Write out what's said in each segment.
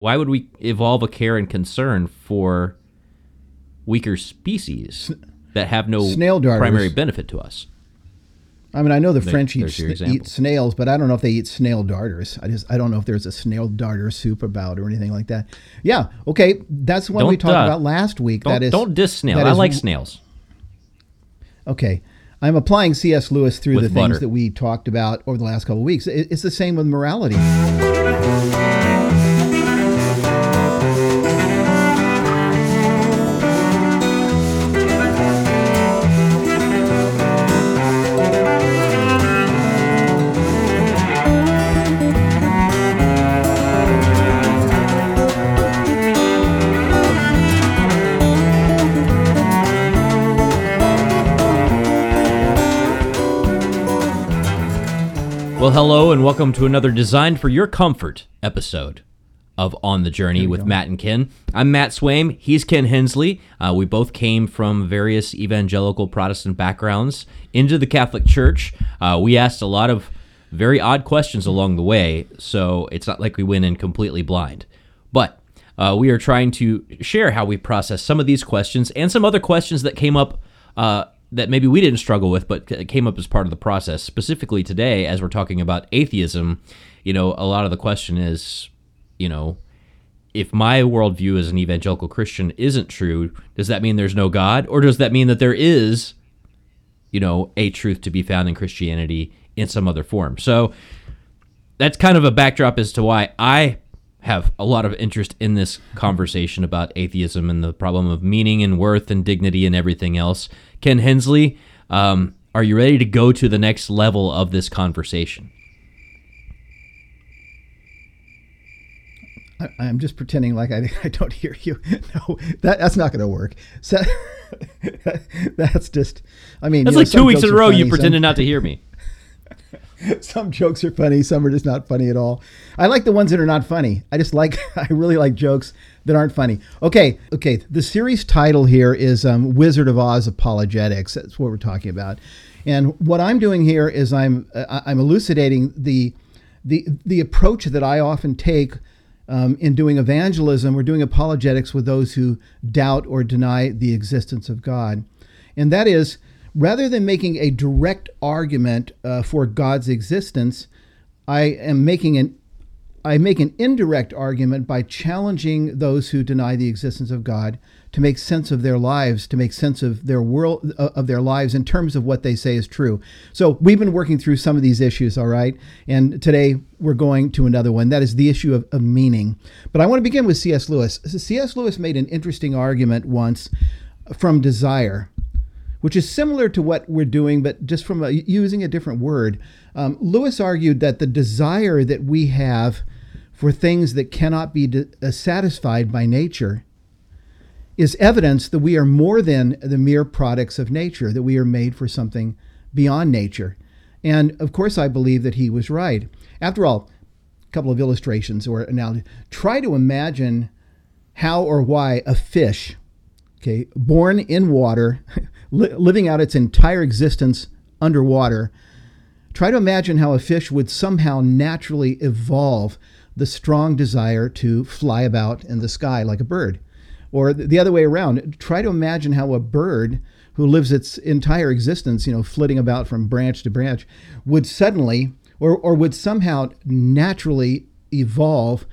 Why would we evolve a care and concern for weaker species that have no Snail darters. primary benefit to us? I mean, I know the There- French eat, eat snails, but I don't know if they eat snail darters. I just I don't know if there's a snail darter soup about or anything like that. Yeah, okay, that's the one we talked uh, about last week. Don't, that is don't diss snails. I is- like snails. Okay. I'm applying C.S. Lewis through With the things butter. that we talked about over the last couple of weeks. It- It's the same with morality. Well, hello and welcome to another Designed for Your Comfort episode of On the Journey with Matt and Ken. I'm Matt Swaim. He's Ken Hensley. Uh, we both came from various evangelical Protestant backgrounds into the Catholic Church. Uh, we asked a lot of very odd questions along the way, so it's not like we went in completely blind. But uh, we are trying to share how we process some of these questions and some other questions that came up uh, that maybe we didn't struggle with, but came up as part of the process. Specifically today, as we're talking about atheism, you know, a lot of the question is, you know, if my worldview as an evangelical Christian isn't true, does that mean there's no God, or does that mean that there is, you know, a truth to be found in Christianity in some other form? So that's kind of a backdrop as to why I have a lot of interest in this conversation about atheism and the problem of meaning and worth and dignity and everything else. Ken Hensley, um, are you ready to go to the next level of this conversation? I, I'm just pretending like I, I don't hear you. No, that, that's not going to work. So, that's just, I mean, That's you know, like two weeks in a row you pretended some- not to hear me. some jokes are funny some are just not funny at all. I like the ones that are not funny. I just like i really like jokes that aren't funny. Okay okay the series title here is um, wizard of oz apologetics. That's what we're talking about. And what i'm doing here is i'm uh, i'm elucidating the the the approach that i often take um, in doing evangelism or doing apologetics with those who doubt or deny the existence of god. And that is rather than making a direct argument uh, for God's existence, I am making an I make an indirect argument by challenging those who deny the existence of God to make sense of their lives, to make sense of their world uh, of their lives in terms of what they say is true. So we've been working through some of these issues, all right, and today we're going to another one. That is the issue of, of meaning. But I want to begin with C.S. Lewis. C.S. Lewis made an interesting argument once from desire which is similar to what we're doing, but just from a, using a different word. Um, Lewis argued that the desire that we have for things that cannot be d- uh, satisfied by nature is evidence that we are more than the mere products of nature, that we are made for something beyond nature. And of course, I believe that he was right. After all, a couple of illustrations or analogies. Try to imagine how or why a fish, okay, born in water, li- living out its entire existence underwater, try to imagine how a fish would somehow naturally evolve the strong desire to fly about in the sky like a bird. Or the other way around, try to imagine how a bird who lives its entire existence, you know, flitting about from branch to branch, would suddenly or, or would somehow naturally evolve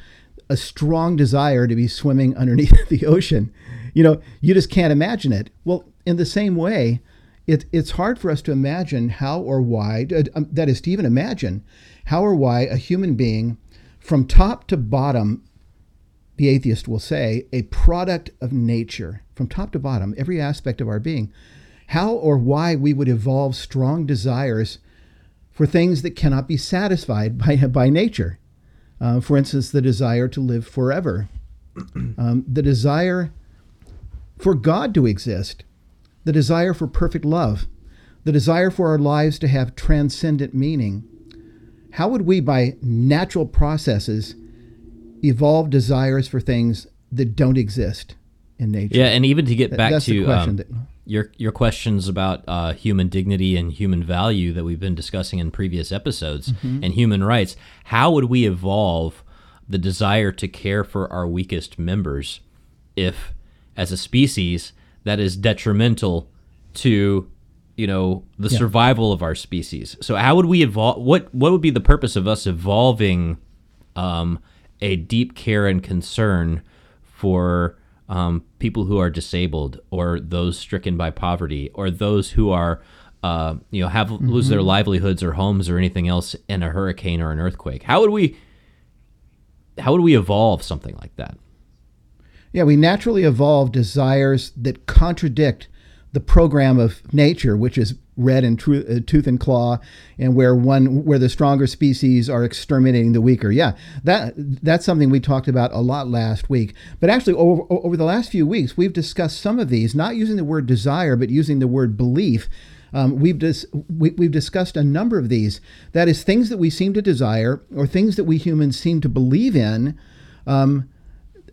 a strong desire to be swimming underneath the ocean. You know, you just can't imagine it. Well, in the same way, it, it's hard for us to imagine how or why, uh, um, that is, to even imagine how or why a human being, from top to bottom, the atheist will say, a product of nature, from top to bottom, every aspect of our being, how or why we would evolve strong desires for things that cannot be satisfied by, by nature. Uh, for instance, the desire to live forever, um, the desire for God to exist, the desire for perfect love, the desire for our lives to have transcendent meaning. How would we, by natural processes, evolve desires for things that don't exist in nature? Yeah, and even to get back that's to question um, that- your your questions about uh, human dignity and human value that we've been discussing in previous episodes Mm-hmm. and human rights, how would we evolve the desire to care for our weakest members if, as a species, that is detrimental to you know the yeah. survival of our species. So how would we evolve? What what would be the purpose of us evolving um, a deep care and concern for um, people who are disabled or those stricken by poverty or those who are uh, you know have mm-hmm. lose their mm-hmm. livelihoods or homes or anything else in a hurricane or an earthquake? How would we how would we evolve something like that? Yeah, we naturally evolve desires that contradict the program of nature, which is red and uh, tooth and claw, and where one where the stronger species are exterminating the weaker. Yeah, that that's something we talked about a lot last week. But actually, over, over the last few weeks, we've discussed some of these, not using the word desire, but using the word belief. Um, we've dis- we, we've discussed a number of these. That is, things that we seem to desire or things that we humans seem to believe in. Um,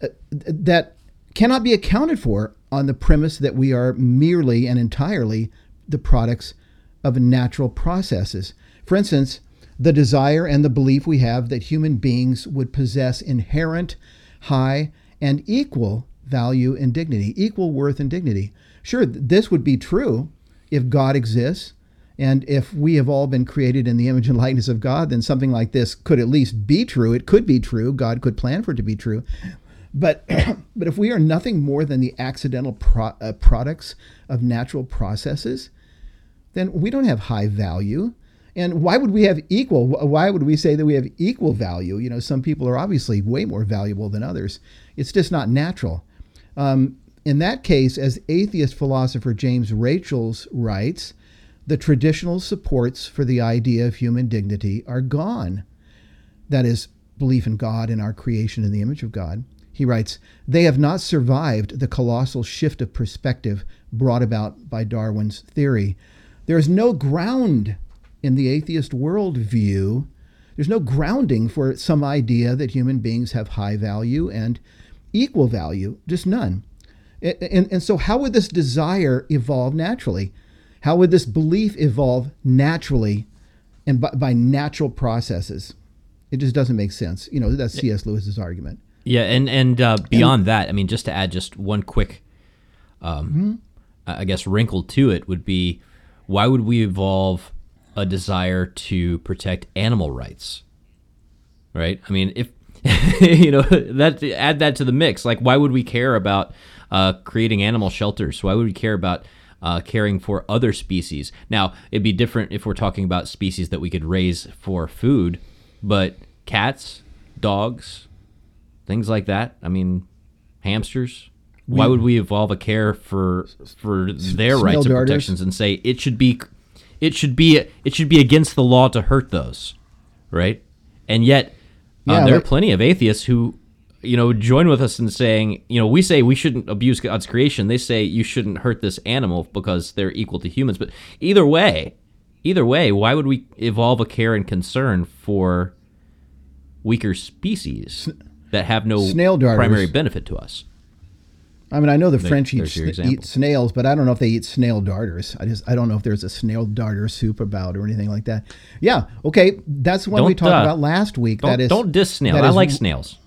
uh, that cannot be accounted for on the premise that we are merely and entirely the products of natural processes. For instance, the desire and the belief we have that human beings would possess inherent, high, and equal value and dignity, equal worth and dignity. Sure, this would be true if God exists. And if we have all been created in the image and likeness of God, then something like this could at least be true. It could be true. God could plan for it to be true. But but if we are nothing more than the accidental pro, uh, products of natural processes, then we don't have high value. And why would we have equal? Why would we say that we have equal value? You know, some people are obviously way more valuable than others. It's just not natural. Um, in that case, as atheist philosopher James Rachels writes, the traditional supports for the idea of human dignity are gone. That is, belief in God and our creation in the image of God. He writes, They have not survived the colossal shift of perspective brought about by Darwin's theory. There is no ground in the atheist worldview, there's no grounding for some idea that human beings have high value and equal value, just none. And, and so, how would this desire evolve naturally? How would this belief evolve naturally and by, by natural processes? It just doesn't make sense. You know, that's C.S. Lewis's argument. Yeah, and and uh, beyond and, that, I mean, just to add just one quick, um, mm-hmm. I guess, wrinkle to it would be, why would we evolve a desire to protect animal rights? Right. I mean, if you know that add that to the mix, like, why would we care about uh, creating animal shelters? Why would we care about uh, caring for other species? Now, it'd be different if we're talking about species that we could raise for food, but cats, dogs, things like that. I mean, hamsters. We, Why would we evolve a care for for their rights and protections and say it should be it should be it should be against the law to hurt those, right? And yet uh, yeah, there are plenty of atheists who you know join with us in saying you know we say we shouldn't abuse God's creation. They say you shouldn't hurt this animal because they're equal to humans. But either way, either way, why would we evolve a care and concern for weaker species? that have no snail primary benefit to us. I mean, I know the there, French eat, eat, snails, but I don't know if they eat snail darters. I just I don't know if there's a snail darter soup about or anything like that. Yeah, okay, that's what we talked uh, about last week. That is don't diss snail. I is, like snails.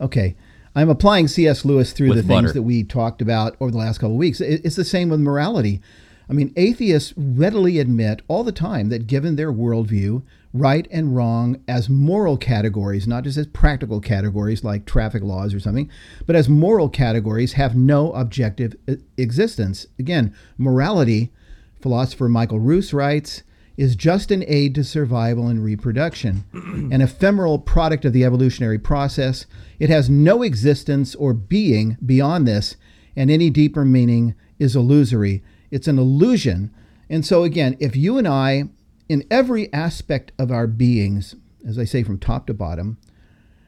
Okay, I'm applying C.S. Lewis through with the butter. things that we talked about over the last couple of weeks. It's the same with morality. I mean, atheists readily admit all the time that given their worldview, right and wrong as moral categories, not just as practical categories like traffic laws or something, but as moral categories have no objective existence. Again, morality, philosopher Michael Ruse writes, is just an aid to survival and reproduction, an ephemeral product of the evolutionary process. It has no existence or being beyond this, and any deeper meaning is illusory. It's an illusion. And so, again, if you and I in every aspect of our beings, as I say from top to bottom,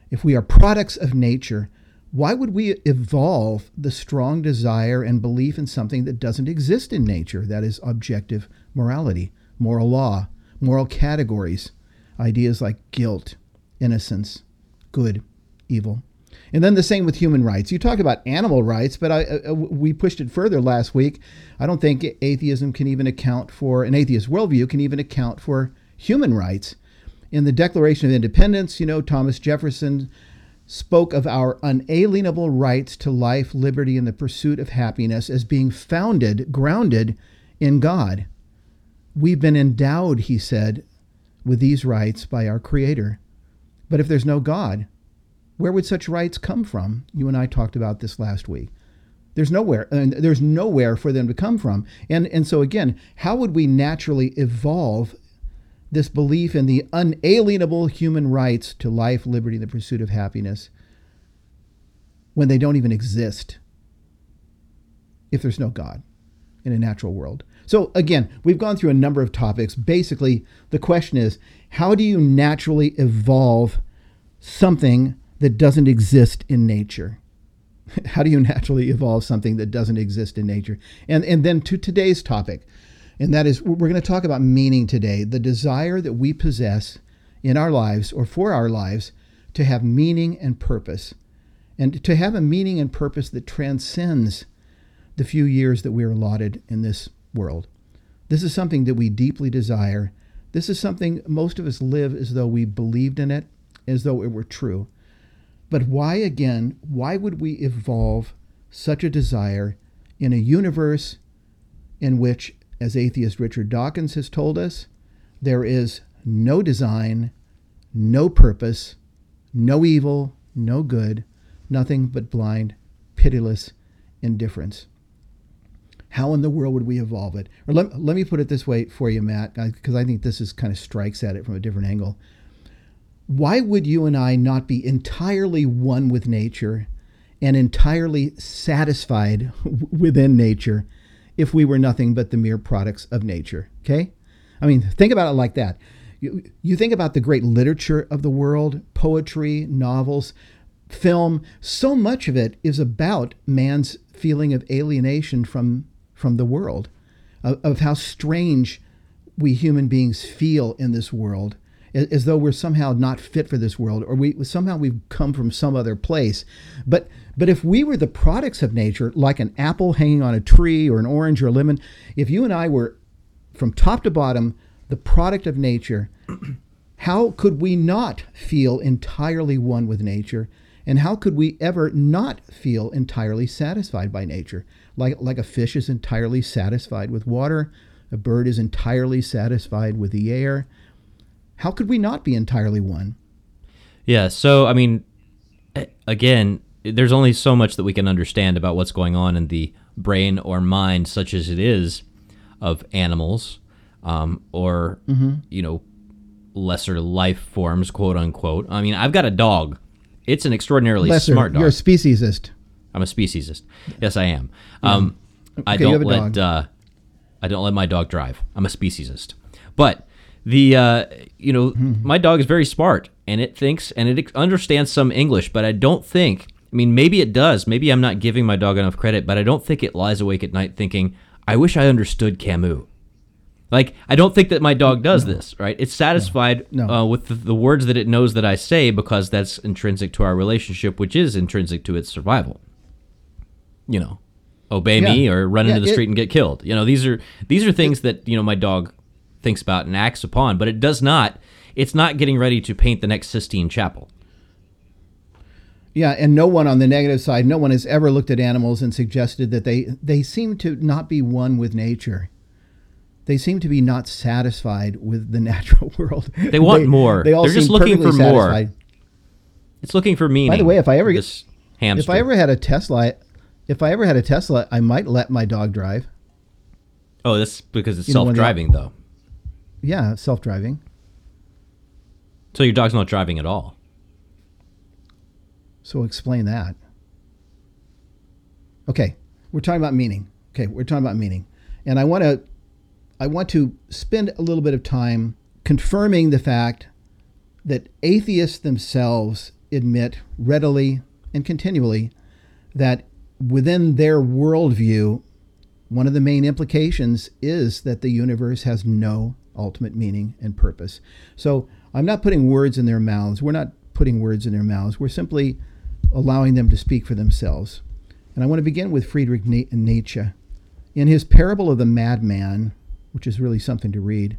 if we are products of nature, why would we evolve the strong desire and belief in something that doesn't exist in nature? That is objective morality, moral law, moral categories, ideas like guilt, innocence, good, evil. And then the same with human rights. You talk about animal rights, but I, uh, uh we pushed it further last week. I don't think atheism can even account for, an atheist worldview can even account for human rights. In the Declaration of Independence, you know, Thomas Jefferson spoke of our unalienable rights to life, liberty, and the pursuit of happiness as being founded, grounded in God. We've been endowed, he said, with these rights by our Creator. But if there's no God, where would such rights come from? You and I talked about this last week. There's nowhere, and there's nowhere for them to come from. And and so again, how would we naturally evolve this belief in the unalienable human rights to life, liberty, and the pursuit of happiness when they don't even exist if there's no God in a natural world? So again, we've gone through a number of topics. Basically, the question is, how do you naturally evolve something that doesn't exist in nature? How do you naturally evolve something that doesn't exist in nature? And, and then to today's topic, and that is we're going to talk about meaning today the desire that we possess in our lives or for our lives to have meaning and purpose, and to have a meaning and purpose that transcends the few years that we're allotted in this world. This is something that we deeply desire. This is something most of us live as though we believed in it, as though it were true. But why, again, why would we evolve such a desire in a universe in which, as atheist Richard Dawkins has told us, there is no design, no purpose, no evil, no good, nothing but blind, pitiless indifference? How in the world would we evolve it? Or let, let me put it this way for you, Matt, because I think this is kind of strikes at it from a different angle why would you and I not be entirely one with nature and entirely satisfied within nature if we were nothing but the mere products of nature? Okay? I mean, think about it like that. You, you think about the great literature of the world, poetry, novels, film, so much of it is about man's feeling of alienation from, from the world, of, of how strange we human beings feel in this world as though we're somehow not fit for this world or we somehow we've come from some other place. But but if we were the products of nature like an apple hanging on a tree or an orange or a lemon if you and I were from top to bottom the product of nature how could we not feel entirely one with nature? And how could we ever not feel entirely satisfied by nature? Like like a fish is entirely satisfied with water a bird is entirely satisfied with the air how could we not be entirely one? Yeah. So, I mean, again, there's only so much that we can understand about what's going on in the brain or mind, such as it is, of animals um, or, mm-hmm. you know, lesser life forms, quote unquote. I mean, I've got a dog. It's an extraordinarily lesser, smart dog. You're a speciesist. I'm a speciesist. Yes, I am. Um, okay, I don't let uh, I don't let my dog drive. I'm a speciesist. But the uh, you know mm-hmm. my dog is very smart and it thinks and it understands some English, but I don't think. I mean, maybe it does. Maybe I'm not giving my dog enough credit, but I don't think it lies awake at night thinking, "I wish I understood Camus." Like, I don't think that my dog does no. this, right? It's satisfied no. No. Uh, with the, the, words that it knows that I say because that's intrinsic to our relationship, which is intrinsic to its survival. You know, obey yeah. me or run yeah, into the street and get killed. You know, these are these are things it, that you know my dog thinks about and acts upon, but it does not. It's not getting ready to paint the next Sistine Chapel. Yeah, and no one on the negative side, no one has ever looked at animals and suggested that they they seem to not be one with nature. They seem to be not satisfied with the natural world. They want they, more. They all They're just looking for satisfied. more. It's looking for meaning. By the way, if I ever get if I ever had a Tesla, if I ever had a Tesla, I might let my dog drive. Oh, that's because it's you self-driving, though. Yeah, self driving. So your dog's not driving at all. So explain that. Okay, we're talking about meaning. Okay, we're talking about meaning, and I want to, I want to spend a little bit of time confirming the fact that atheists themselves admit readily and continually that within their worldview, one of the main implications is that the universe has no ultimate meaning and purpose. So I'm not putting words in their mouths. We're not putting words in their mouths. We're simply allowing them to speak for themselves. And I want to begin with Friedrich Nietzsche. In his parable of the madman, which is really something to read,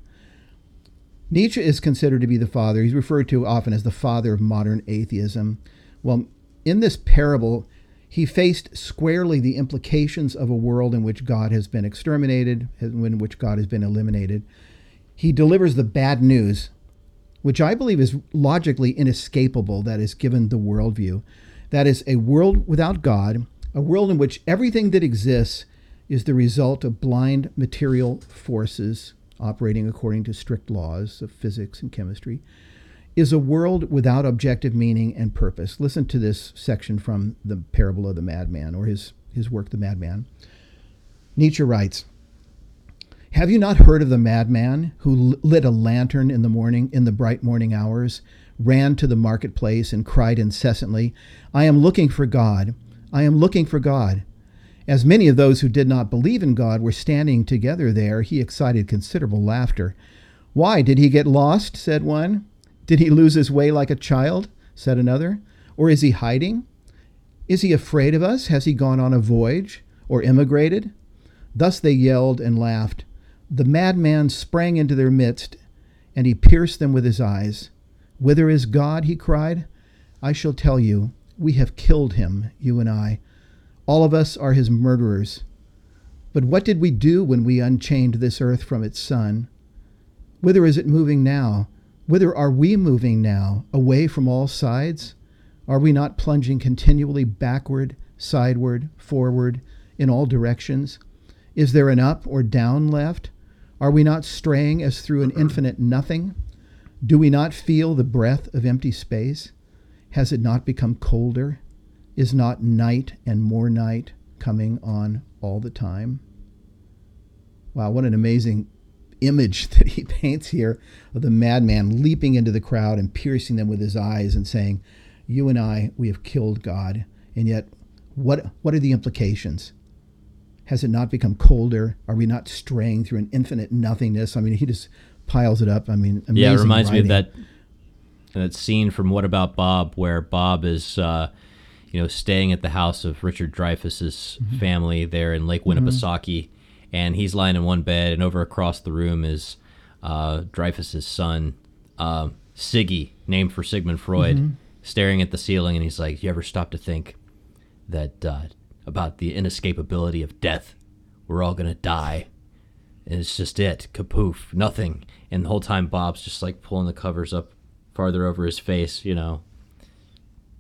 Nietzsche is considered to be the father. He's referred to often as the father of modern atheism. Well, in this parable, he faced squarely the implications of a world in which God has been exterminated, in which God has been eliminated. He delivers the bad news, which I believe is logically inescapable, that is, given the worldview. That is, a world without God, a world in which everything that exists is the result of blind material forces operating according to strict laws of physics and chemistry, is a world without objective meaning and purpose. Listen to this section from the parable of the madman, or his, his work, The Madman. Nietzsche writes Have you not heard of the madman who lit a lantern in the morning, in the bright morning hours, ran to the marketplace, and cried incessantly, I am looking for God. I am looking for God. As many of those who did not believe in God were standing together there, he excited considerable laughter. Why did he get lost? said one. Did he lose his way like a child? said another. Or is he hiding? Is he afraid of us? Has he gone on a voyage or emigrated? Thus they yelled and laughed. The madman sprang into their midst, and he pierced them with his eyes. Whither is God? he cried. I shall tell you. We have killed him, you and I. All of us are his murderers. But what did we do when we unchained this earth from its sun? Whither is it moving now? Whither are we moving now? Away from all sides? Are we not plunging continually backward, sideward, forward, in all directions? Is there an up or down left? Are we not straying as through an infinite nothing? Do we not feel the breath of empty space? Has it not become colder? Is not night and more night coming on all the time? Wow, what an amazing image that he paints here of the madman leaping into the crowd and piercing them with his eyes and saying, You and I, we have killed God. And yet, what, what are the implications? Has it not become colder? Are we not straying through an infinite nothingness? I mean, he just piles it up. I mean, yeah, it reminds writing. me of that that scene from What About Bob, where Bob is uh, you know, staying at the house of Richard Dreyfuss's mm-hmm. family there in Lake mm-hmm. Winnipesaukee, mm-hmm. and he's lying in one bed, and over across the room is uh, Dreyfuss's son, uh, Siggy, named for Sigmund Freud, mm-hmm. staring at the ceiling, and he's like, "You ever stop to think that uh, about the inescapability of death? We're all gonna die." And it's just it, kapoof, nothing. And the whole time, Bob's just like pulling the covers up farther over his face, you know,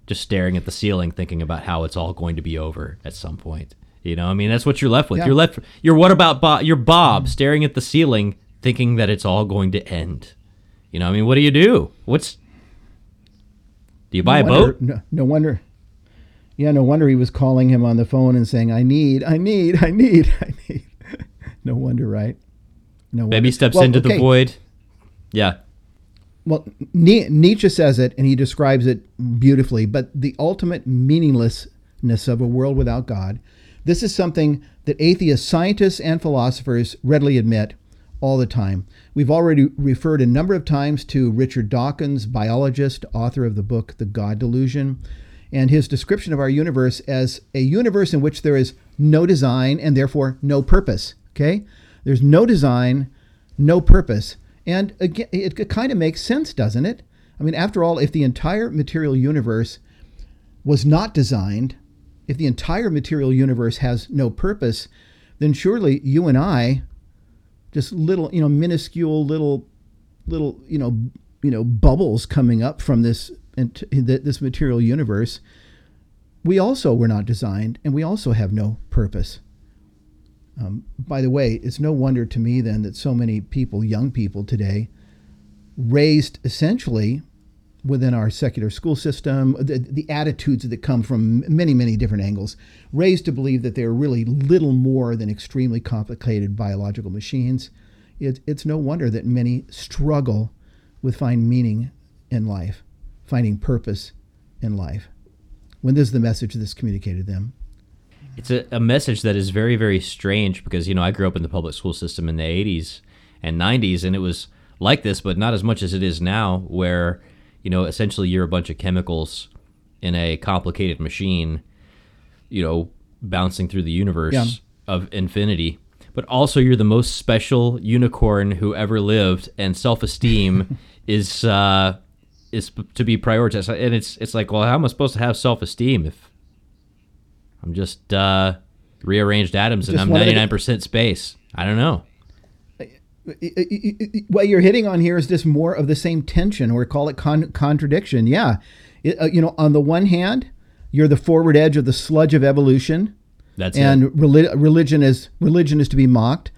just staring at the ceiling, thinking about how it's all going to be over at some point. You know, I mean, that's what you're left with. Yeah. You're left. You're what about Bob? You're Bob staring at the ceiling, thinking that it's all going to end. You know, I mean, what do you do? What's do you buy no a wonder, boat? No, no, wonder. Yeah, no wonder he was calling him on the phone and saying, "I need, I need, I need, I need." no wonder, right? No. Wonder. Baby steps well, into okay. the void. Yeah well, Nietzsche says it and he describes it beautifully, but the ultimate meaninglessness of a world without God, this is something that atheist scientists and philosophers readily admit all the time. We've already referred a number of times to Richard Dawkins, biologist, author of the book The God Delusion, and his description of our universe as a universe in which there is no design and therefore no purpose. Okay? There's no design, no purpose. And again, it, it kind of makes sense, doesn't it? I mean, after all, if the entire material universe was not designed, if the entire material universe has no purpose, then surely you and I, just little, you know, minuscule little, little, you know, you know, bubbles coming up from this this material universe, we also were not designed, and we also have no purpose. Um, by the way, it's no wonder to me then that so many people, young people today, raised essentially within our secular school system, the, the attitudes that come from many, many different angles, raised to believe that they're really little more than extremely complicated biological machines. It, it's no wonder that many struggle with finding meaning in life, finding purpose in life. When is the message that's communicated to them, it's a, a message that is very very strange because you know I grew up in the public school system in the 80s and 90s and it was like this but not as much as it is now where you know essentially you're a bunch of chemicals in a complicated machine you know bouncing through the universe yeah. of infinity but also you're the most special unicorn who ever lived, and self-esteem is uh, is to be prioritized. And it's it's like, well, how am I supposed to have self-esteem if I'm just uh, rearranged atoms and I'm of the- 99% space? I don't know. what you're hitting on here is just more of the same tension, or call it con- contradiction. Yeah, It- uh, you know, on the one hand, you're the forward edge of the sludge of evolution, That's and it. reli- religion is religion is to be mocked.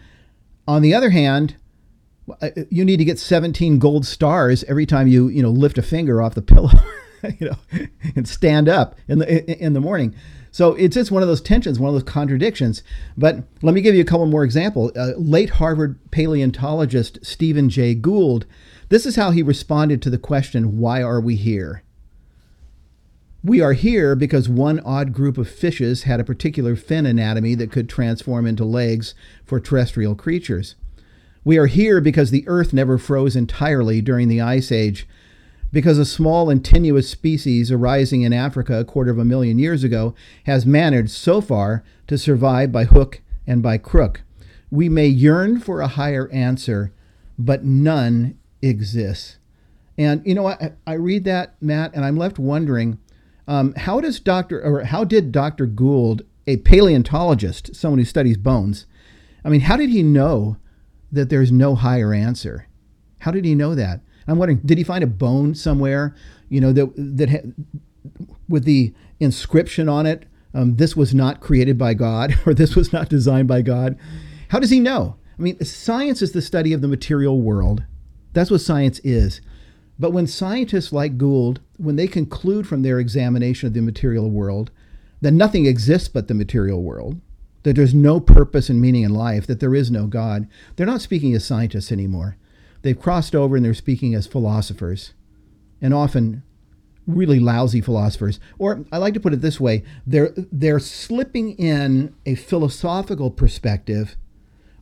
On the other hand, you need to get 17 gold stars every time you you know lift a finger off the pillow, you know, and stand up in the in the morning. So it's just one of those tensions, one of those contradictions. But let me give you a couple more examples. Uh, late Harvard paleontologist Stephen Jay Gould. This is how he responded to the question, "Why are we here?" We are here because one odd group of fishes had a particular fin anatomy that could transform into legs for terrestrial creatures. We are here because the Earth never froze entirely during the Ice Age, because a small and tenuous species arising in Africa a quarter of a million years ago has managed so far to survive by hook and by crook. We may yearn for a higher answer, but none exists. And you know, I, I read that, Matt, and I'm left wondering um, how does Dr. or how did Dr. Gould, a paleontologist, someone who studies bones, I mean, how did he know that there's no higher answer? How did he know that? I'm wondering, did he find a bone somewhere, you know, that that ha- with the inscription on it, um, this was not created by God or this was not designed by God? How does he know? I mean, science is the study of the material world. That's what science is. But when scientists like Gould, when they conclude from their examination of the material world that nothing exists but the material world, that there's no purpose and meaning in life, that there is no God, they're not speaking as scientists anymore. They've crossed over and they're speaking as philosophers, and often really lousy philosophers. Or I like to put it this way they're, they're slipping in a philosophical perspective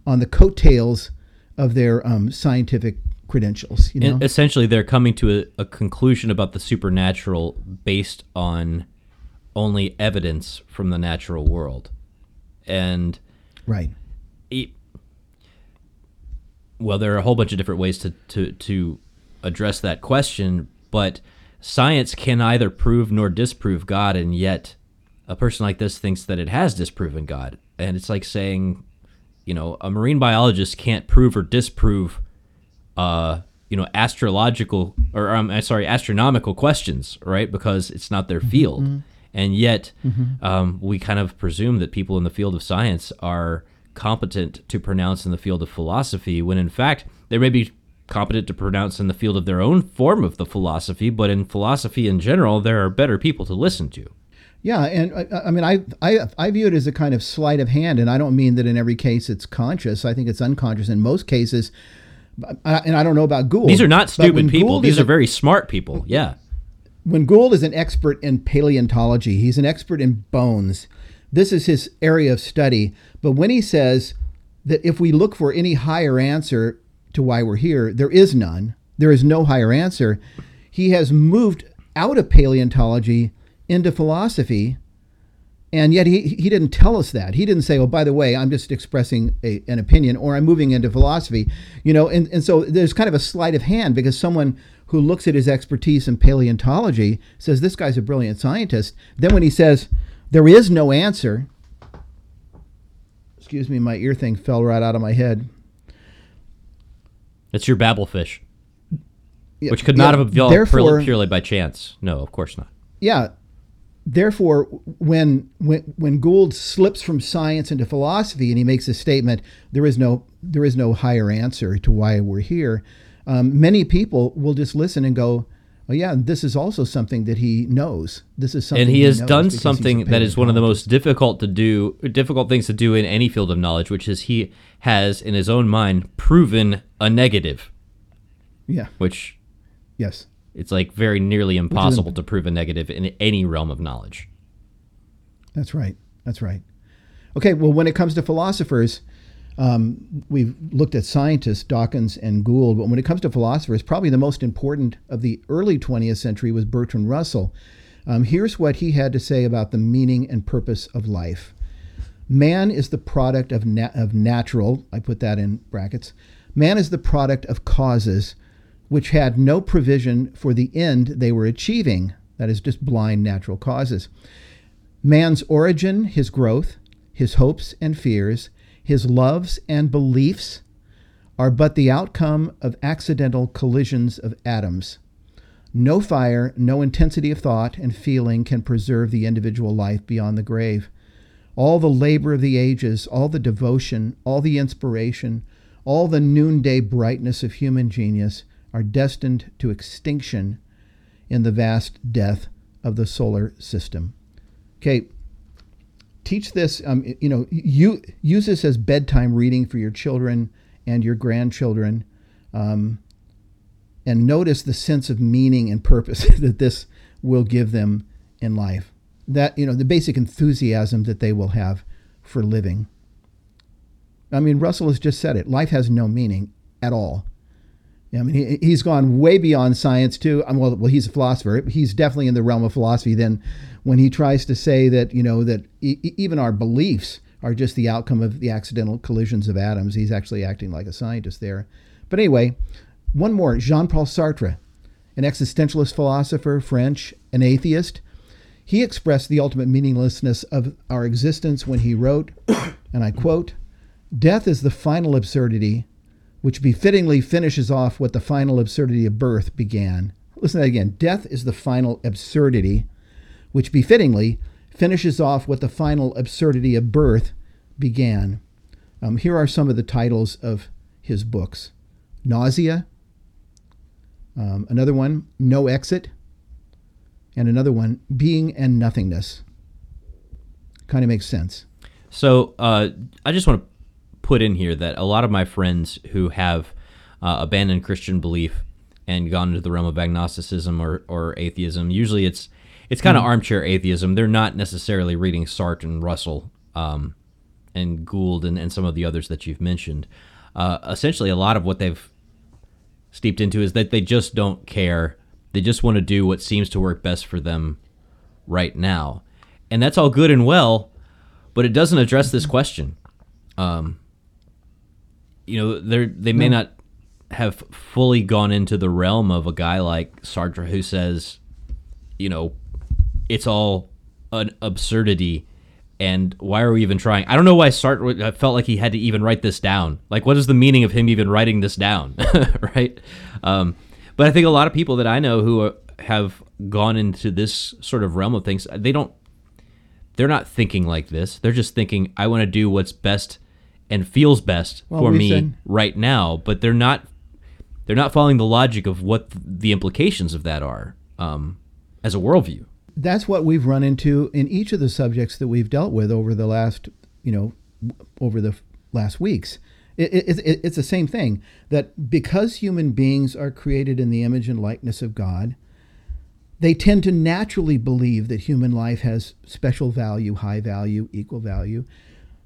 on the coattails of their um, scientific credentials. You know? And essentially, they're coming to a, a conclusion about the supernatural based on only evidence from the natural world. And right. it, well, there are a whole bunch of different ways to, to, to address that question, but science can either prove nor disprove God, and yet a person like this thinks that it has disproven God. And it's like saying, you know, a marine biologist can't prove or disprove, uh, you know, astrological or um, uh, sorry, astronomical questions, right? Because it's not their field. And yet, mm-hmm. um, we kind of presume that people in the field of science are competent to pronounce in the field of philosophy, when in fact they may be competent to pronounce in the field of their own form of the philosophy, but in philosophy in general, there are better people to listen to. Yeah, and uh, I, I mean, I, I I view it as a kind of sleight of hand, and I don't mean that in every case it's conscious. I think it's unconscious in most cases. But- uh, And I don't know about Gould. These are not stupid people. Gould These are a- very smart people. Yeah. When Gould is an expert in paleontology, he's an expert in bones. This is his area of study. But when he says that if we look for any higher answer to why we're here, there is none, there is no higher answer, he has moved out of paleontology into philosophy. And yet he, he didn't tell us that. He didn't say, oh, by the way, I'm just expressing a, an opinion or I'm moving into philosophy. You know, and, and so there's kind of a sleight of hand because someone who looks at his expertise in paleontology says, this guy's a brilliant scientist. Then when he says, there is no answer, excuse me, my ear thing fell right out of my head. It's your babblefish, Yeah, which could yeah, not have evolved purely by chance. No, of course not. yeah therefore when when when Gould slips from science into philosophy and he makes a statement there is no there is no higher answer to why we're here um, many people will just listen and go oh yeah this is also something that he knows. This is something and he has knows done because he's a something that is one of the most difficult to do difficult things to do in any field of knowledge which is he has in his own mind proven a negative. Yeah. Which yes. it's like very nearly impossible to prove a negative in any realm of knowledge. That's right. That's right. Okay, well, when it comes to philosophers, um, we've looked at scientists, Dawkins and Gould, but when it comes to philosophers, probably the most important of the early 20th century was Bertrand Russell. Um, here's what he had to say about the meaning and purpose of life. Man is the product of, na- of natural, I put that in brackets. Man is the product of causes which had no provision for the end they were achieving. That is just blind natural causes. Man's origin, his growth, his hopes and fears, his loves and beliefs are but the outcome of accidental collisions of atoms. No fire, no intensity of thought and feeling can preserve the individual life beyond the grave. All the labor of the ages, all the devotion, all the inspiration, all the noonday brightness of human genius are destined to extinction in the vast death of the solar system. Okay, teach this, um, you know, you, use this as bedtime reading for your children and your grandchildren. Um, and notice the sense of meaning and purpose that this will give them in life. That, you know, the basic enthusiasm that they will have for living. I mean, Russell has just said it life has no meaning at all. I mean, he, he's gone way beyond science too. Um, well, well, he's a philosopher. He's definitely in the realm of philosophy. Then, when he tries to say that you know that e- even our beliefs are just the outcome of the accidental collisions of atoms, he's actually acting like a scientist there. But anyway, one more: Jean-Paul Sartre, an existentialist philosopher, French, an atheist. He expressed the ultimate meaninglessness of our existence when he wrote, and I quote, "Death is the final absurdity." Which befittingly finishes off what the final absurdity of birth began. Listen to that again. Death is the final absurdity, which befittingly finishes off what the final absurdity of birth began. Um, here are some of the titles of his books Nausea, um, another one, No Exit, and another one, Being and Nothingness. Kind of makes sense. So uh, I just want to put in here that a lot of my friends who have uh, abandoned Christian belief and gone into the realm of agnosticism or, or atheism, usually it's it's kind of mm-hmm. armchair atheism. They're not necessarily reading Sartre and Russell um, and Gould and, and some of the others that you've mentioned. Uh, essentially, a lot of what they've steeped into is that they just don't care. They just want to do what seems to work best for them right now. And that's all good and well, but it doesn't address this question. Um, you know, they they may no. not have fully gone into the realm of a guy like Sartre who says, you know, it's all an absurdity and why are we even trying? I don't know why Sartre I felt like he had to even write this down. Like what is the meaning of him even writing this down, right? Um, but I think a lot of people that I know who are, have gone into this sort of realm of things, they don't they're not thinking like this. They're just thinking I want to do what's best and feels best well, for me said, right now, but they're not they're not following the logic of what the implications of that are um, as a worldview. That's what we've run into in each of the subjects that we've dealt with over the last, you know, over the last weeks. It, it, it, it's the same thing that because human beings are created in the image and likeness of God, they tend to naturally believe that human life has special value, high value, equal value.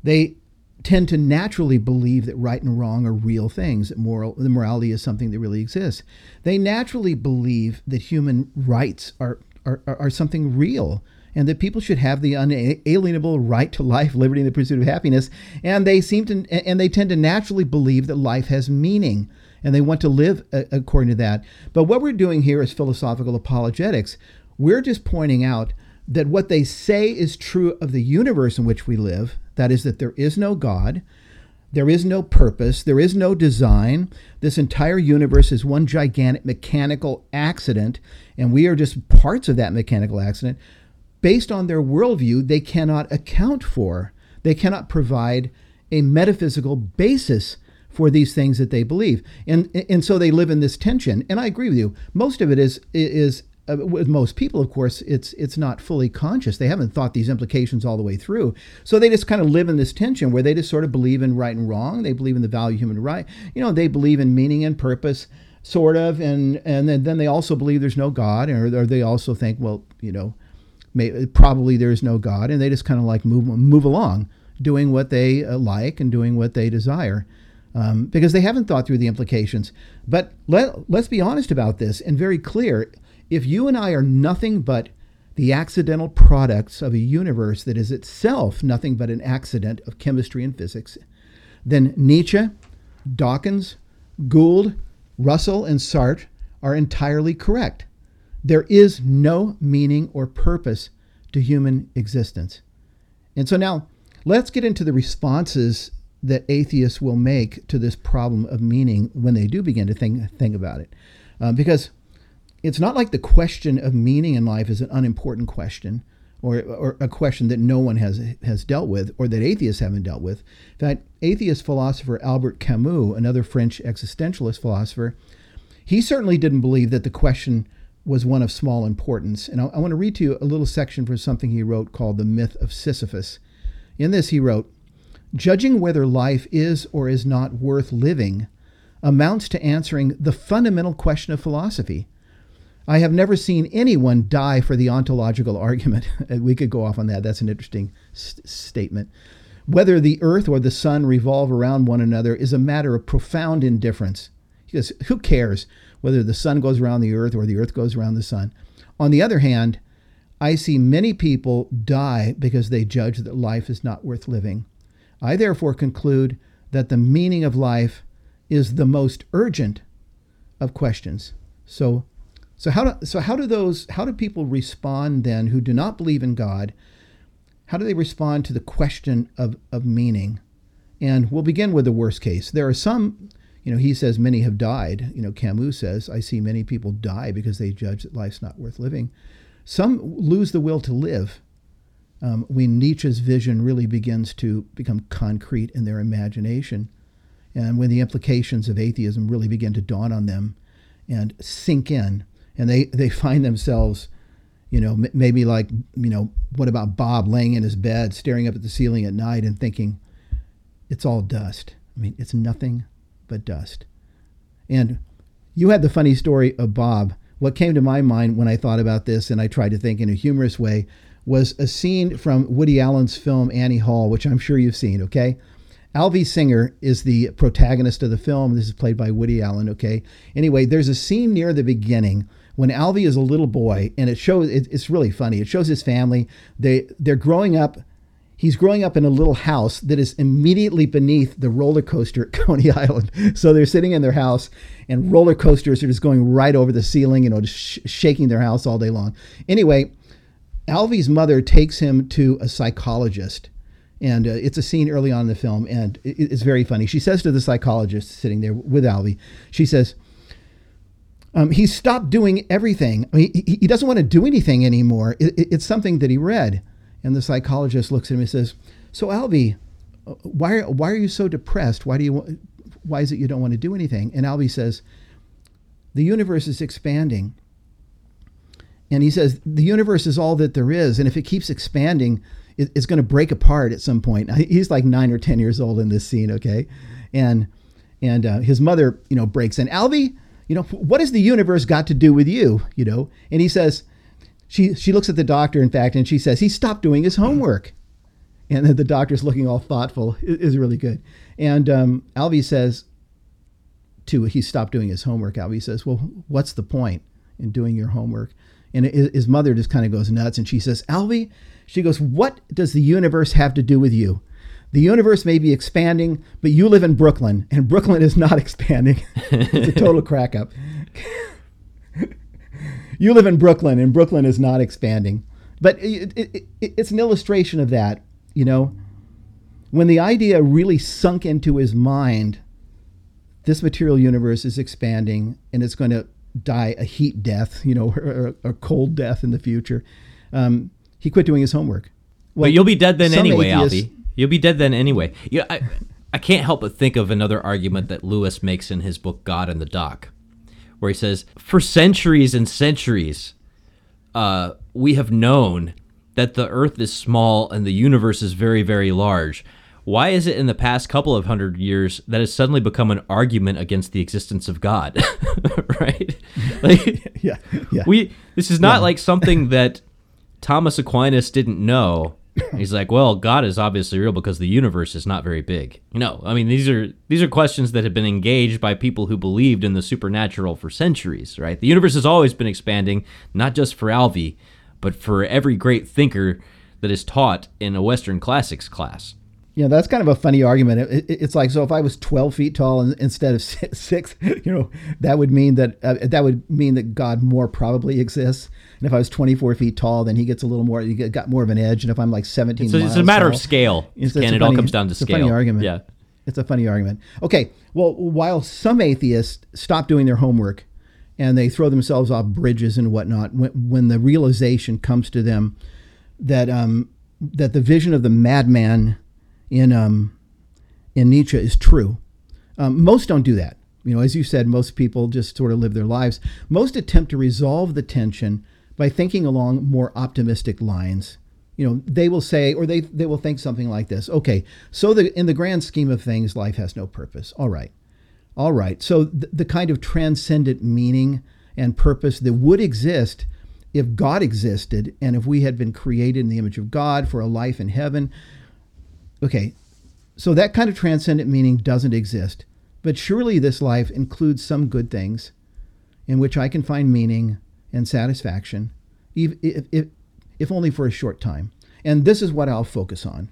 They tend to naturally believe that right and wrong are real things, that moral, the morality is something that really exists. They naturally believe that human rights are, are, are something real and that people should have the unalienable right to life, liberty, and the pursuit of happiness. And they seem to, and they tend to naturally believe that life has meaning and they want to live uh, according to that. But what we're doing here is philosophical apologetics. We're just pointing out that what they say is true of the universe in which we live, that is, that there is no God, there is no purpose, there is no design. This entire universe is one gigantic mechanical accident, and we are just parts of that mechanical accident. Based on their worldview, they cannot account for, they cannot provide a metaphysical basis for these things that they believe. And, and so they live in this tension. And I agree with you. Most of it is, is uh, with most people, of course, it's it's not fully conscious. They haven't thought these implications all the way through. So they just kind of live in this tension where they just sort of believe in right and wrong. They believe in the value of human right. You know, they believe in meaning and purpose, sort of, and and then, then they also believe there's no God, or, or they also think, well, you know, may, probably there's no God, and they just kind of like move move along, doing what they uh, like and doing what they desire. Um, because they haven't thought through the implications. But let, let's be honest about this and very clear if you and I are nothing but the accidental products of a universe that is itself nothing but an accident of chemistry and physics, then Nietzsche, Dawkins, Gould, Russell, and Sartre are entirely correct. There is no meaning or purpose to human existence. And so now let's get into the responses that atheists will make to this problem of meaning when they do begin to think, think about it. Uh, because it's not like the question of meaning in life is an unimportant question or, or a question that no one has, has dealt with or that atheists haven't dealt with. In fact, atheist philosopher Albert Camus, another French existentialist philosopher, he certainly didn't believe that the question was one of small importance. And I, I want to read to you a little section from something he wrote called The Myth of Sisyphus. In this, he wrote, Judging whether life is or is not worth living amounts to answering the fundamental question of philosophy. I have never seen anyone die for the ontological argument. we could go off on that. That's an interesting st- statement. Whether the earth or the sun revolve around one another is a matter of profound indifference. Because who cares whether the sun goes around the earth or the earth goes around the sun? On the other hand, I see many people die because they judge that life is not worth living. I therefore conclude that the meaning of life is the most urgent of questions. So, so how do, so how do those how do people respond then who do not believe in God? How do they respond to the question of, of meaning? And we'll begin with the worst case. There are some, you know, he says many have died. You know, Camus says, I see many people die because they judge that life's not worth living. Some lose the will to live um, when Nietzsche's vision really begins to become concrete in their imagination, and when the implications of atheism really begin to dawn on them and sink in, and they, they find themselves, you know, m- maybe like, you know, what about Bob laying in his bed, staring up at the ceiling at night and thinking, it's all dust. I mean, it's nothing but dust. And you had the funny story of Bob. What came to my mind when I thought about this, and I tried to think in a humorous way, was a scene from Woody Allen's film Annie Hall, which I'm sure you've seen, okay? Alvy Singer is the protagonist of the film. This is played by Woody Allen, okay? Anyway, there's a scene near the beginning when Alvy is a little boy, and it shows, it, it's really funny. It shows his family. They, they're growing up he's growing up in a little house that is immediately beneath the roller coaster at Coney Island. So they're sitting in their house, and roller coasters are just going right over the ceiling, you know, just sh- shaking their house all day long. Anyway, Alvy's mother takes him to a psychologist. And uh, it's a scene early on in the film, and it, it's very funny. She says to the psychologist sitting there with Alvy, she says, um, he stopped doing everything. I mean, he, he, doesn't want to do anything anymore. It, it, it's something that he read. And the psychologist looks at him and says, "So, Alvy, uh, why why are you so depressed? Why do you why is it you don't want to do anything?" And Alvy says, "The universe is expanding." And he says, the universe is all that there is. And if it keeps expanding, it, it's going to break apart at some point. He's like nine or 10 years old in this scene, okay? And, and uh, his mother, you know, breaks in. Alvy, you know, what has the universe got to do with you, you know? And he says, she, she looks at the doctor, in fact, and she says, he stopped doing his homework. And then the doctor's looking all thoughtful. It is really good. And um, Alvy says, to he stopped doing his homework. Alvy says, well, what's the point in doing your homework? And his mother just kind of goes nuts and she says, Alvy, she goes, What does the universe have to do with you? The universe may be expanding, but you live in Brooklyn, and Brooklyn is not expanding. it's a total crack up. you live in Brooklyn, and Brooklyn is not expanding. But it, it, it, it's an illustration of that, you know. When the idea really sunk into his mind, this material universe is expanding and it's going to die a heat death, you know, or a cold death in the future. Um, he quit doing his homework. Well, but you'll be dead then anyway, atheists, Alvy. You'll be dead then anyway. Yeah, I, I can't help but think of another argument that Lewis makes in his book God in the Dock, where he says, "For centuries and centuries, uh, we have known that the Earth is small and the universe is very, very large." why is it in the past couple of hundred years that has suddenly become an argument against the existence of God? right? Like, yeah, yeah. We this is not yeah. like something that Thomas Aquinas didn't know. He's like, well, God is obviously real because the universe is not very big. You know, I mean, these are these are questions that have been engaged by people who believed in the supernatural for centuries, right? The universe has always been expanding, not just for Alvy, but for every great thinker that is taught in a Western classics class. Yeah, that's kind of a funny argument. It, it, it's like so if I was 12 feet tall and, instead of six, you know, that would mean that uh, that would mean that God more probably exists. And if I was 24 feet tall, then he gets a little more, you get, got more of an edge. And if I'm like 17, so it's a matter tall, of scale. It's, it's it all comes down to it's scale. A funny argument. Yeah, it's a funny argument. Okay, well, while some atheists stop doing their homework and they throw themselves off bridges and whatnot, when, when the realization comes to them that um, that the vision of the madman in um, in Nietzsche is true. Um, most don't do that. You know, as you said, most people just sort of live their lives. Most attempt to resolve the tension by thinking along more optimistic lines. You know, they will say, or they they will think something like this: Okay, so the in the grand scheme of things, life has no purpose. All right, all right. So the, the kind of transcendent meaning and purpose that would exist if God existed and if we had been created in the image of God for a life in heaven, Okay, so that kind of transcendent meaning doesn't exist. But surely this life includes some good things in which I can find meaning and satisfaction, if, if, if only for a short time. And this is what I'll focus on,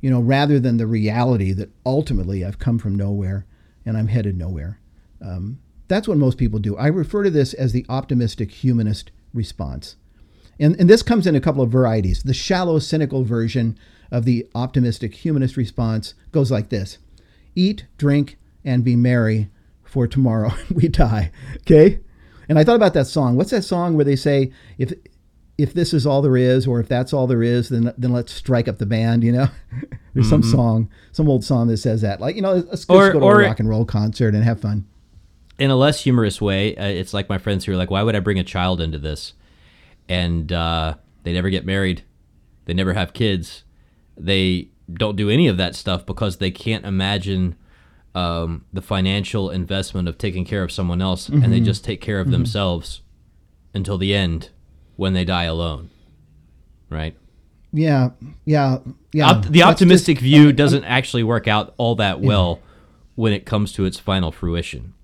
you know, rather than the reality that ultimately I've come from nowhere and I'm headed nowhere. Um, that's what most people do. I refer to this as the optimistic humanist response. And, and this comes in a couple of varieties. The shallow, cynical version of the optimistic humanist response goes like this Eat, drink, and be merry, for tomorrow we die. Okay? And I thought about that song. What's that song where they say, if if this is all there is, or if that's all there is, then then let's strike up the band. You know, there's mm-hmm. some song, some old song that says that. Like you know, let's, or, go to or, a rock and roll concert and have fun. In a less humorous way, uh, it's like my friends who are like, "Why would I bring a child into this?" And uh, they never get married, they never have kids, they don't do any of that stuff because they can't imagine um, the financial investment of taking care of someone else, mm-hmm. and they mm-hmm. just take care of mm-hmm. themselves until the end when they die alone. Right? Yeah, yeah, yeah. Op- the optimistic just, view doesn't actually work out all that well yeah. when it comes to its final fruition.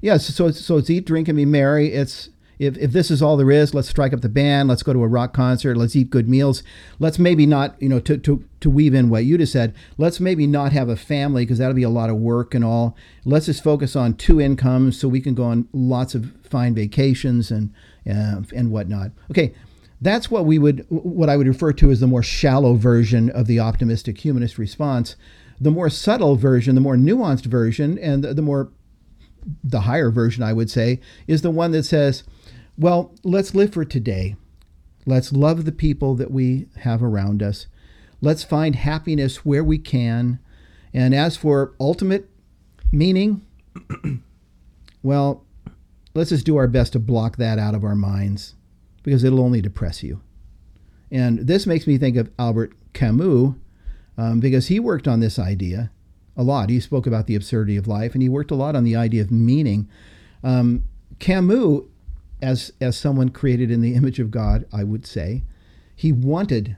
Yeah, so, so it's, so it's eat, drink, and be merry. It's if, if this is all there is, let's strike up the band, let's go to a rock concert, let's eat good meals. Let's maybe not, you know, to, to, to weave in what you just said, let's maybe not have a family because that'll be a lot of work and all. Let's just focus on two incomes so we can go on lots of fine vacations and, uh, and whatnot. Okay, that's what we would, what I would refer to as the more shallow version of the optimistic humanist response. The more subtle version, the more nuanced version, and the, the more the higher version, I would say, is the one that says, well, let's live for today. Let's love the people that we have around us. Let's find happiness where we can. And as for ultimate meaning, well, let's just do our best to block that out of our minds because it'll only depress you. And this makes me think of Albert Camus um, because he worked on this idea a lot. He spoke about the absurdity of life and he worked a lot on the idea of meaning. Um, Camus as as someone created in the image of God, I would say, he wanted,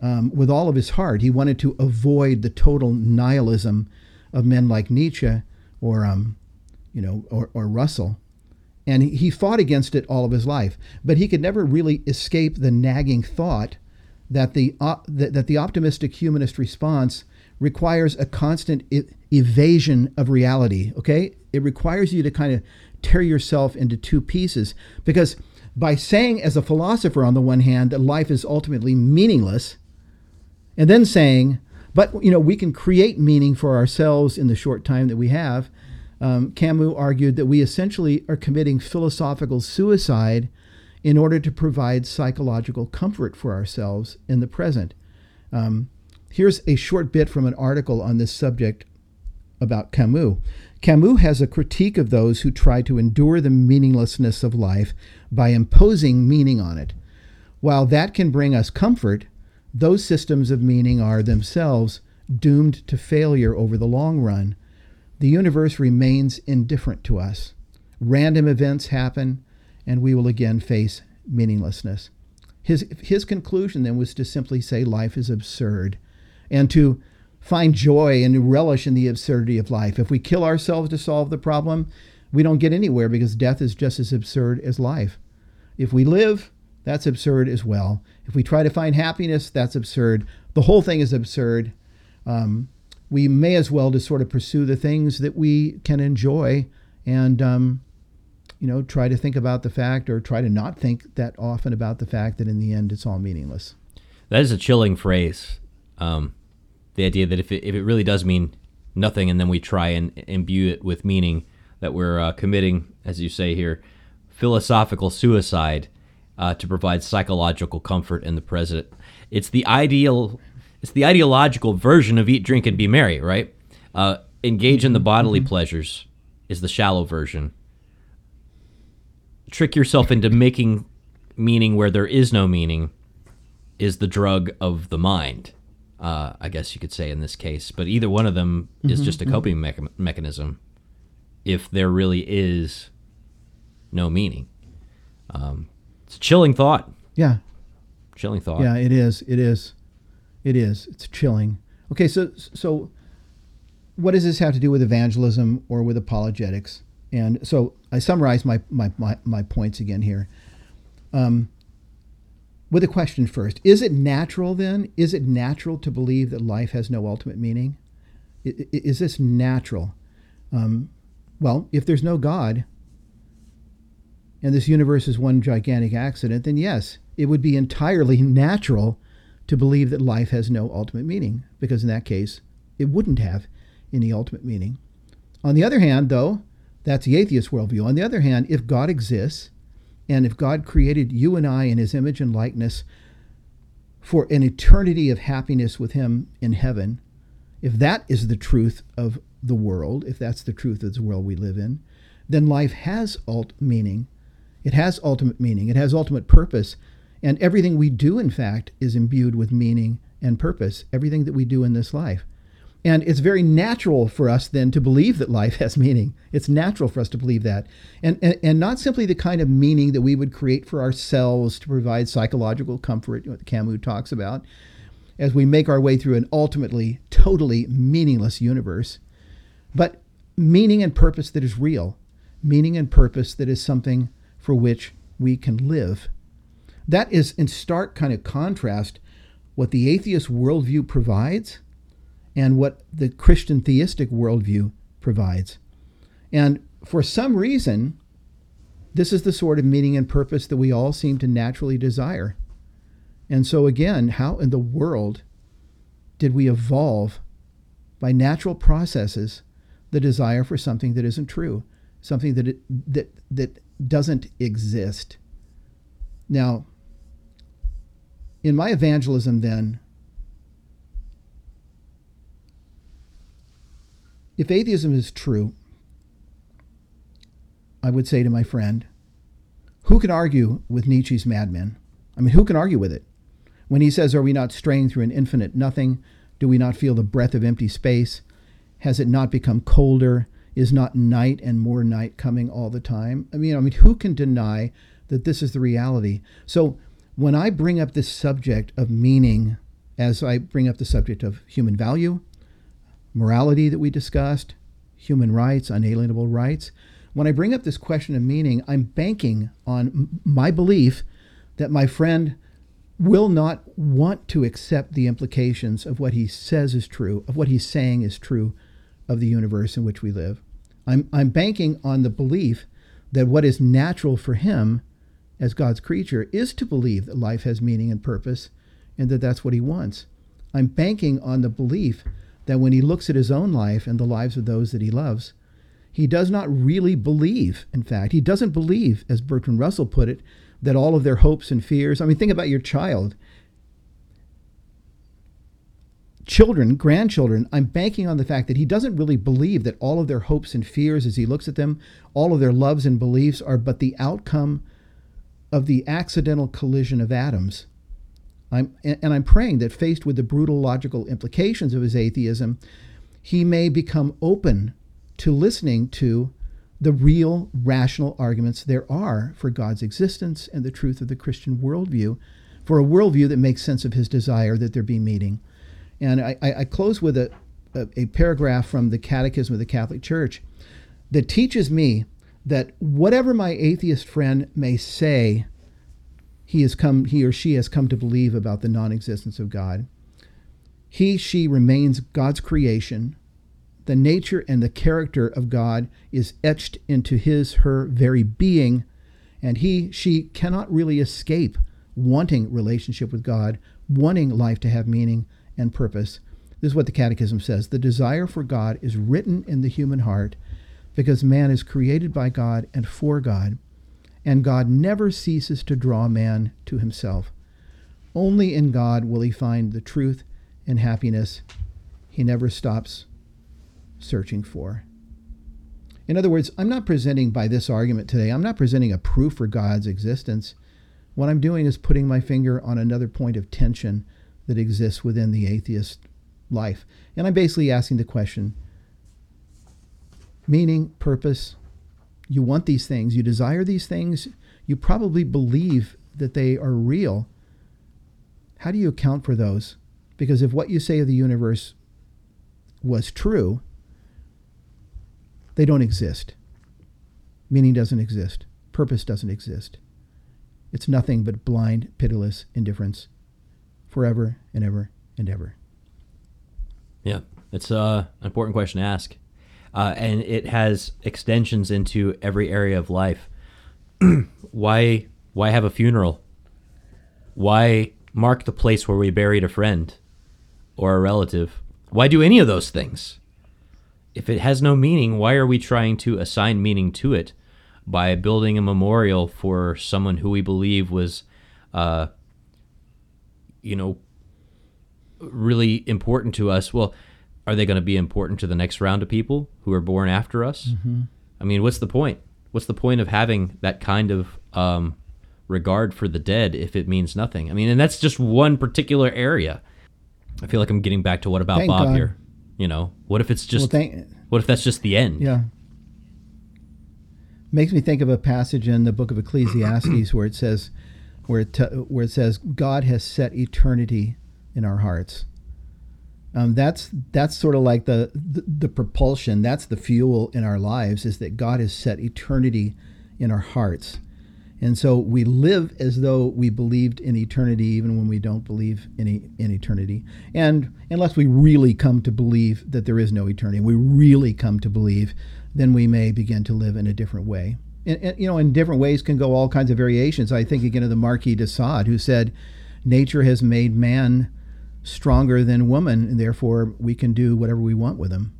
um, with all of his heart, he wanted to avoid the total nihilism of men like Nietzsche or um, you know or, or Russell, and he fought against it all of his life. But he could never really escape the nagging thought that the uh, that, that the optimistic humanist response requires a constant evasion of reality. Okay, it requires you to kind of tear yourself into two pieces. Because by saying, as a philosopher, on the one hand, that life is ultimately meaningless, and then saying, but you know, we can create meaning for ourselves in the short time that we have. Um, Camus argued that we essentially are committing philosophical suicide in order to provide psychological comfort for ourselves in the present. Um, here's a short bit from an article on this subject about Camus. Camus has a critique of those who try to endure the meaninglessness of life by imposing meaning on it. While that can bring us comfort, those systems of meaning are themselves doomed to failure over the long run. The universe remains indifferent to us. Random events happen, and we will again face meaninglessness. His, his conclusion then was to simply say life is absurd and to find joy and relish in the absurdity of life. If we kill ourselves to solve the problem, we don't get anywhere because death is just as absurd as life. If we live, that's absurd as well. If we try to find happiness, that's absurd. The whole thing is absurd. Um, we may as well just sort of pursue the things that we can enjoy and, um, you know, try to think about the fact or try to not think that often about the fact that in the end it's all meaningless. That is a chilling phrase. Um, the idea that if it, if it really does mean nothing and then we try and imbue it with meaning, that we're uh, committing, as you say here, philosophical suicide uh, to provide psychological comfort in the present. It's the ideal, it's the ideological version of eat, drink, and be merry, right? Uh, engage in the bodily mm-hmm. pleasures is the shallow version. Trick yourself into making meaning where there is no meaning is the drug of the mind. Uh, I guess you could say in this case, but either one of them mm-hmm, is just a mm-hmm. coping mm-hmm. mechanism. If there really is no meaning, um, it's a chilling thought. Yeah. Chilling thought. Yeah, it is. It is. It is. It's chilling. Okay, so so what does this have to do with evangelism or with apologetics? And so I summarize my my, my, my points again here. Um, with a question first. Is it natural then? Is it natural to believe that life has no ultimate meaning? Is this natural? Um, well, if there's no God, and this universe is one gigantic accident, then yes, it would be entirely natural to believe that life has no ultimate meaning, because in that case, it wouldn't have any ultimate meaning. On the other hand, though, that's the atheist worldview. On the other hand, if God exists, and if God created you and I in his image and likeness for an eternity of happiness with him in heaven, if that is the truth of the world, if that's the truth of the world we live in, then life has alt meaning it has ultimate meaning, it has ultimate purpose. And everything we do, in fact, is imbued with meaning and purpose, everything that we do in this life. And it's very natural for us then to believe that life has meaning. It's natural for us to believe that. And, and, and not simply the kind of meaning that we would create for ourselves to provide psychological comfort, what Camus talks about, as we make our way through an ultimately, totally meaningless universe, but meaning and purpose that is real, meaning and purpose that is something for which we can live. That is in stark kind of contrast what the atheist worldview provides and what the Christian theistic worldview provides. And for some reason, this is the sort of meaning and purpose that we all seem to naturally desire. And so, again, how in the world did we evolve by natural processes the desire for something that isn't true, something that, it, that, that doesn't exist. Now, in my evangelism, then, if atheism is true, I would say to my friend, who can argue with Nietzsche's madmen? I mean, who can argue with it? When he says, Are we not straying through an infinite nothing? Do we not feel the breath of empty space? Has it not become colder? is not night and more night coming all the time. I mean, I mean, who can deny that this is the reality? So when I bring up this subject of meaning, as I bring up the subject of human value, morality that we discussed, human rights, unalienable rights, when I bring up this question of meaning, I'm banking on my belief that my friend will not want to accept the implications of what he says is true, of what he's saying is true of the universe in which we live. I'm, I'm banking on the belief that what is natural for him as God's creature is to believe that life has meaning and purpose and that that's what he wants. I'm banking on the belief that when he looks at his own life and the lives of those that he loves, he does not really believe, in fact, he doesn't believe, as Bertrand Russell put it, that all of their hopes and fears. I mean, think about your child children, grandchildren, I'm banking on the fact that he doesn't really believe that all of their hopes and fears as he looks at them, all of their loves and beliefs are but the outcome of the accidental collision of atoms. I'm, and I'm praying that faced with the brutal logical implications of his atheism, he may become open to listening to the real rational arguments there are for God's existence and the truth of the Christian worldview, for a worldview that makes sense of his desire that there be meaning. And I, I close with a, a, a paragraph from the Catechism of the Catholic Church that teaches me that whatever my atheist friend may say, he has come he or she has come to believe about the non-existence of God. He she remains God's creation. The nature and the character of God is etched into his her very being and he she cannot really escape wanting relationship with God, wanting life to have meaning and purpose. This is what the Catechism says. The desire for God is written in the human heart because man is created by God and for God, and God never ceases to draw man to himself. Only in God will he find the truth and happiness he never stops searching for. In other words, I'm not presenting by this argument today, I'm not presenting a proof for God's existence. What I'm doing is putting my finger on another point of tension that exists within the atheist life. And I'm basically asking the question meaning, purpose. You want these things, you desire these things, you probably believe that they are real. How do you account for those? Because if what you say of the universe was true, they don't exist. Meaning doesn't exist. Purpose doesn't exist. It's nothing but blind, pitiless indifference forever and ever and ever. Yeah, it's uh, an important question to ask. Uh, and it has extensions into every area of life. why why have a funeral? Why mark the place where we buried a friend or a relative? Why do any of those things? If it has no meaning, why are we trying to assign meaning to it by building a memorial for someone who we believe was, uh, you know, really important to us? Well, are they going to be important to the next round of people who are born after us? Mm-hmm. I mean, what's the point? What's the point of having that kind of um, regard for the dead if it means nothing? I mean, and that's just one particular area. I feel like I'm getting back to what about Thank Bob God. here? You know, what if it's just well, thank, what if that's just the end? Yeah. Makes me think of a passage in the book of Ecclesiastes where it says, where it, t- where it says, God has set eternity in our hearts. Um, that's that's sort of like the, the, the propulsion. That's the fuel in our lives. Is that God has set eternity in our hearts, and so we live as though we believed in eternity, even when we don't believe in in eternity. And unless we really come to believe that there is no eternity, and we really come to believe, then we may begin to live in a different way. And, and you know, in different ways can go all kinds of variations. I think again of the Marquis de Sade, who said, "Nature has made man." Stronger than woman, and therefore we can do whatever we want with them.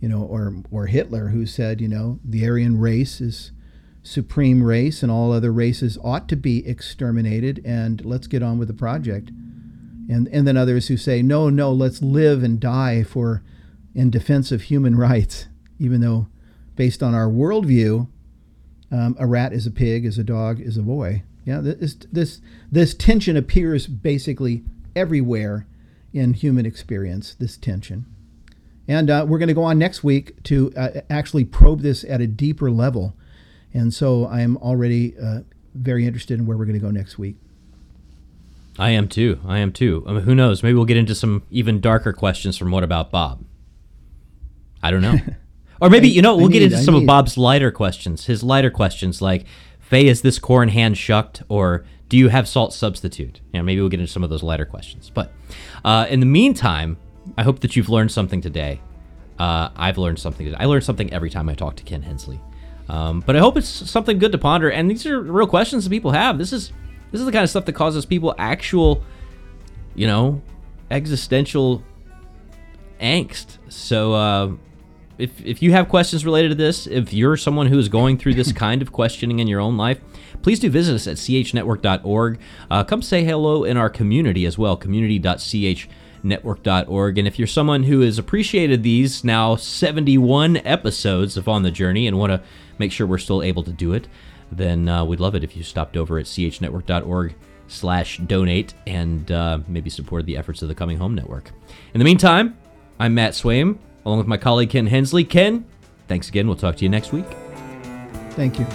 You know, or or Hitler, who said, you know, the Aryan race is supreme race, and all other races ought to be exterminated, and let's get on with the project. And and then others who say, no, no, let's live and die for in defense of human rights, even though, based on our worldview, um, a rat is a pig, is a dog, is a boy. Yeah, this this this tension appears basically everywhere in human experience, this tension. And uh, we're going to go on next week to uh, actually probe this at a deeper level. And so I am already uh, very interested in where we're going to go next week. I am too. I am too. I mean, who knows? Maybe we'll get into some even darker questions from What About Bob? I don't know. or maybe, you know, we'll need, get into I some need. of Bob's lighter questions. His lighter questions like, Faye, is this corn hand shucked? Or do you have salt substitute? You know, maybe we'll get into some of those lighter questions. But uh, in the meantime, I hope that you've learned something today. Uh, I've learned something. Today. I learn something every time I talk to Ken Hensley. Um, but I hope it's something good to ponder. And these are real questions that people have. This is this is the kind of stuff that causes people actual, you know, existential angst. So uh, if if you have questions related to this, if you're someone who is going through this kind of questioning in your own life, please do visit us at chnetwork.org. Uh, come say hello in our community as well, community.chnetwork.org. And if you're someone who has appreciated these now 71 episodes of On the Journey and want to make sure we're still able to do it, then uh, we'd love it if you stopped over at chnetwork.org slash donate and uh, maybe supported the efforts of the Coming Home Network. In the meantime, I'm Matt Swaim, along with my colleague Ken Hensley. Ken, thanks again. We'll talk to you next week. Thank you.